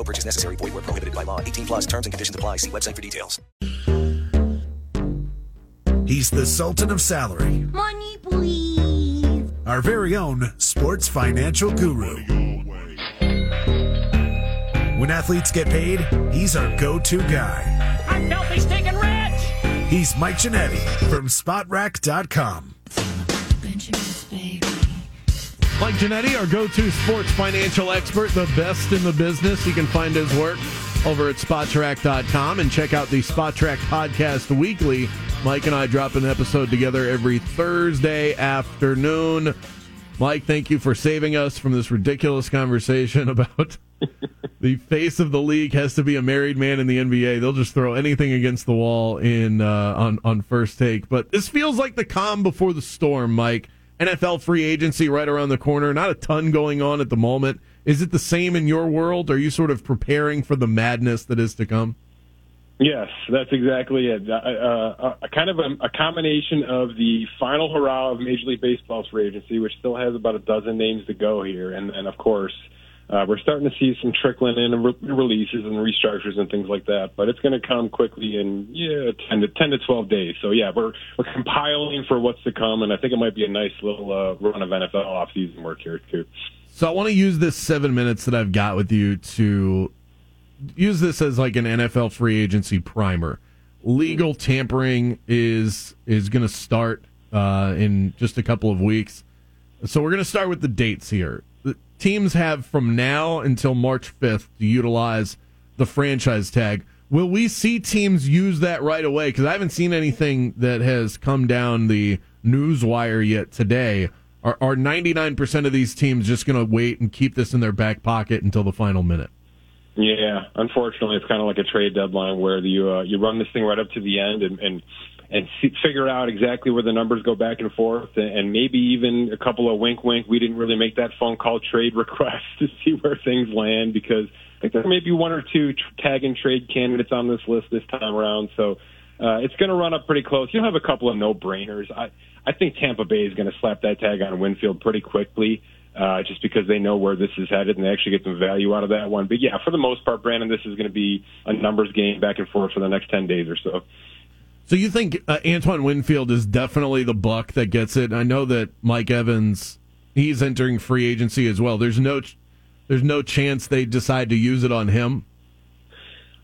No purchase necessary. Void where prohibited by law. 18 plus terms and conditions apply. See website for details. He's the Sultan of Salary, Money, please. our very own sports financial guru. When athletes get paid, he's our go to guy. I'm filthy, stinking rich! He's Mike Ginnitti from Spotrac.com. Mike Ginnitti, our go to sports financial expert, the best in the business. You can find his work over at Spotrac.com and check out the Spotrac podcast weekly. Mike and I drop an episode together every Thursday afternoon. Mike, thank you for saving us from this ridiculous conversation about the face of the league has to be a married man in the NBA. They'll just throw anything against the wall in uh, on on first take. But this feels like the calm before the storm, Mike. NFL free agency right around the corner. Not a ton going on at the moment. Is it the same in your world? Are you sort of preparing for the madness that is to come? Yes, that's exactly it. Uh, uh, a kind of a, a combination of the final hurrah of Major League Baseball's free agency, which still has about a dozen names to go here, and, and of course, uh, we're starting to see some trickling in re- releases and restructures and things like that. But it's going to come quickly in yeah, ten to ten to twelve days. So yeah, we're we're compiling for what's to come, and I think it might be a nice little uh, run of NFL offseason work here too. So I want to use this seven minutes that I've got with you to use this as like an NFL free agency primer. Legal tampering is is going to start uh, in just a couple of weeks. So we're going to start with the dates here. Teams have from now until March 5th to utilize the franchise tag. Will we see teams use that right away? Because I haven't seen anything that has come down the news wire yet today. Are, are 99% of these teams just going to wait and keep this in their back pocket until the final minute? Yeah, unfortunately, it's kind of like a trade deadline where you uh, you run this thing right up to the end and and and see, figure out exactly where the numbers go back and forth, and, and maybe even a couple of wink wink. We didn't really make that phone call trade request to see where things land because I think there may be one or two tag and trade candidates on this list this time around. So uh, it's going to run up pretty close. You'll have a couple of no brainers. I I think Tampa Bay is going to slap that tag on Winfield pretty quickly uh, just because they know where this is headed and they actually get some value out of that one. But yeah, for the most part, Brandon, this is going to be a numbers game back and forth for the next 10 days or so. So you think uh, Antoine Winfield is definitely the buck that gets it? I know that Mike Evans, he's entering free agency as well. There's no, there's no chance they decide to use it on him.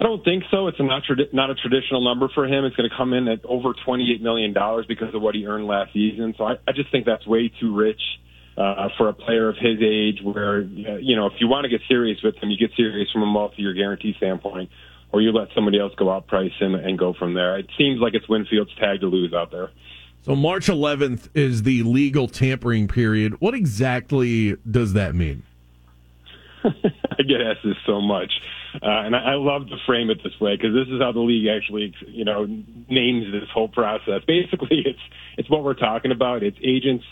I don't think so. It's not, not a traditional number for him. It's going to come in at over $28 million because of what he earned last season. So I, I just think that's way too rich uh, for a player of his age where, you know, if you want to get serious with him, you get serious from a multi-year guarantee standpoint, or you let somebody else go out price him and go from there. It seems like it's Winfield's tag to lose out there. So March 11th is the legal tampering period. What exactly does that mean? I get asked this so much, uh, and I, I love to frame it this way because this is how the league actually, you know, names this whole process. Basically, it's it's what we're talking about. It's agents,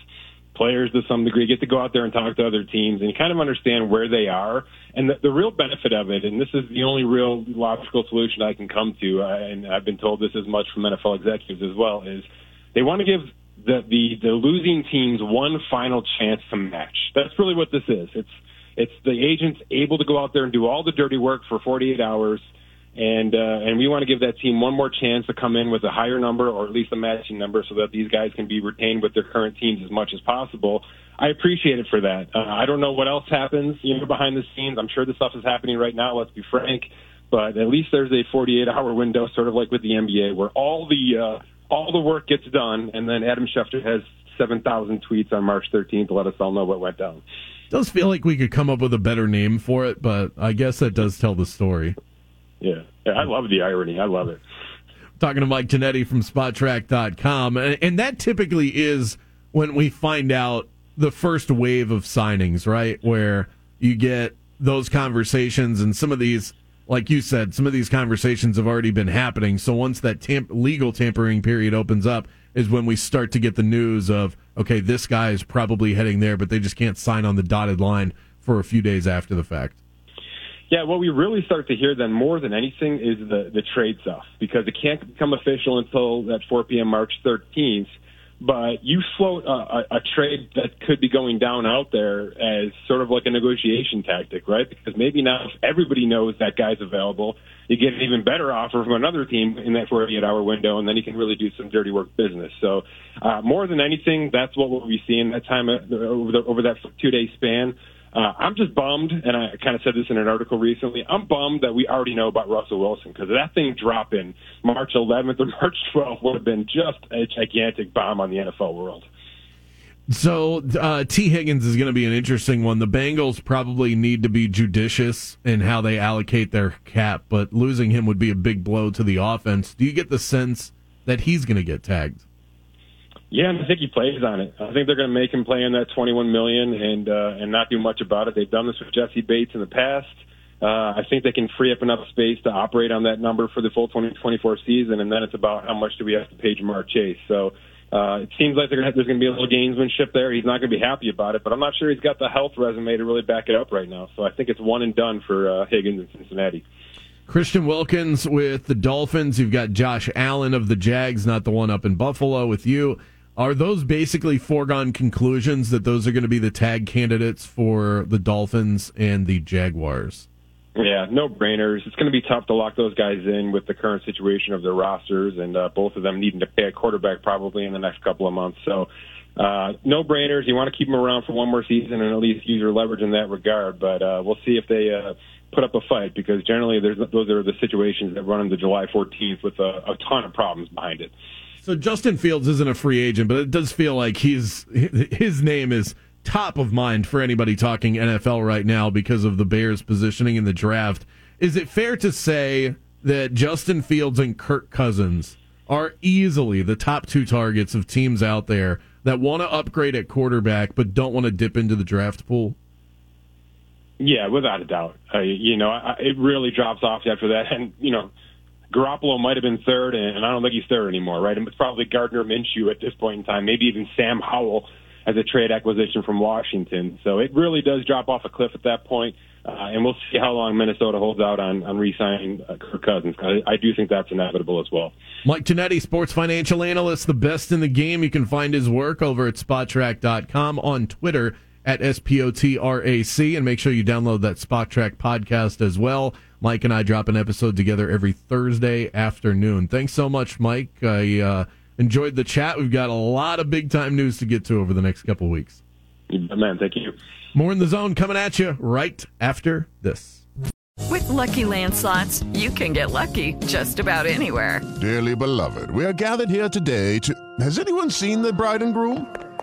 players to some degree get to go out there and talk to other teams and kind of understand where they are. And the, the real benefit of it, and this is the only real logical solution I can come to, uh, and I've been told this as much from NFL executives as well, is they want to give the, the the losing teams one final chance to match. That's really what this is. It's it's the agents able to go out there and do all the dirty work for 48 hours, and uh, and we want to give that team one more chance to come in with a higher number or at least a matching number, so that these guys can be retained with their current teams as much as possible. I appreciate it for that. Uh, I don't know what else happens, you know, behind the scenes. I'm sure this stuff is happening right now. Let's be frank, but at least there's a 48 hour window, sort of like with the NBA, where all the uh, all the work gets done, and then Adam Schefter has 7,000 tweets on March 13th to let us all know what went down. Does feel like we could come up with a better name for it, but I guess that does tell the story. Yeah, I love the irony. I love it. Talking to Mike Ginnitti from Spotrac.com, and, and that typically is when we find out the first wave of signings, right? Where you get those conversations and some of these like you said, some of these conversations have already been happening. So once that tamp- legal tampering period opens up, is when we start to get the news of okay, this guy is probably heading there, but they just can't sign on the dotted line for a few days after the fact. Yeah, what we really start to hear then more than anything is the the trade stuff because it can't become official until that 4 p.m. March 13th. But you float a, a, a trade that could be going down out there as sort of like a negotiation tactic, right? Because maybe now if everybody knows that guy's available, you get an even better offer from another team in that 48 hour window, and then you can really do some dirty work business. So, uh, more than anything, that's what we'll be seeing that time uh, over, the, over that two day span. Uh, I'm just bummed, and I kind of said this in an article recently. I'm bummed that we already know about Russell Wilson because that thing dropping March 11th or March 12th would have been just a gigantic bomb on the NFL world. So uh, Tee Higgins is going to be an interesting one. The Bengals probably need to be judicious in how they allocate their cap, but losing him would be a big blow to the offense. Do you get the sense that he's going to get tagged? Yeah, and I think he plays on it. I think they're going to make him play in that 21 million and uh, and not do much about it. They've done this with Jessie Bates in the past. Uh, I think they can free up enough space to operate on that number for the full 2024 season, and then it's about how much do we have to pay Ja'Marr Chase. So uh, it seems like gonna have, there's going to be a little gamesmanship there. He's not going to be happy about it, but I'm not sure he's got the health resume to really back it up right now. So I think it's one and done for uh, Higgins in Cincinnati. Christian Wilkins with the Dolphins. You've got Josh Allen of the Jags, not the one up in Buffalo with you. Are those basically foregone conclusions that those are going to be the tag candidates for the Dolphins and the Jaguars? Yeah, no brainers. It's going to be tough to lock those guys in with the current situation of their rosters, and uh, both of them needing to pay a quarterback probably in the next couple of months. So, uh, no brainers. You want to keep them around for one more season and at least use your leverage in that regard. But uh, we'll see if they uh, put up a fight because generally there's, those are the situations that run into July 14th with a, a ton of problems behind it. So Justin Fields isn't a free agent, but it does feel like he's his name is top of mind for anybody talking NFL right now because of the Bears' positioning in the draft. Is it fair to say that Justin Fields and Kirk Cousins are easily the top two targets of teams out there that want to upgrade at quarterback but don't want to dip into the draft pool? Yeah, without a doubt. Uh, you know, I, it really drops off after that, and you know Garoppolo might have been third, and I don't think he's third anymore, right? It's probably Gardner Minshew at this point in time, maybe even Sam Howell as a trade acquisition from Washington. So it really does drop off a cliff at that point, uh, and we'll see how long Minnesota holds out on, on re-signing uh, Kirk Cousins. I, I do think that's inevitable as well. Mike Ginnitti, sports financial analyst, the best in the game. You can find his work over at Spotrac.com on Twitter at SPOTRAC, and make sure you download that Spotrac podcast as well. Mike and I drop an episode together every Thursday afternoon. Thanks so much, Mike. I uh, enjoyed the chat. We've got a lot of big time news to get to over the next couple of weeks. Man, thank you. More in the zone coming at you right after this. With LuckyLand Slots, you can get lucky just about anywhere. Dearly beloved, we are gathered here today to. Has anyone seen the bride and groom?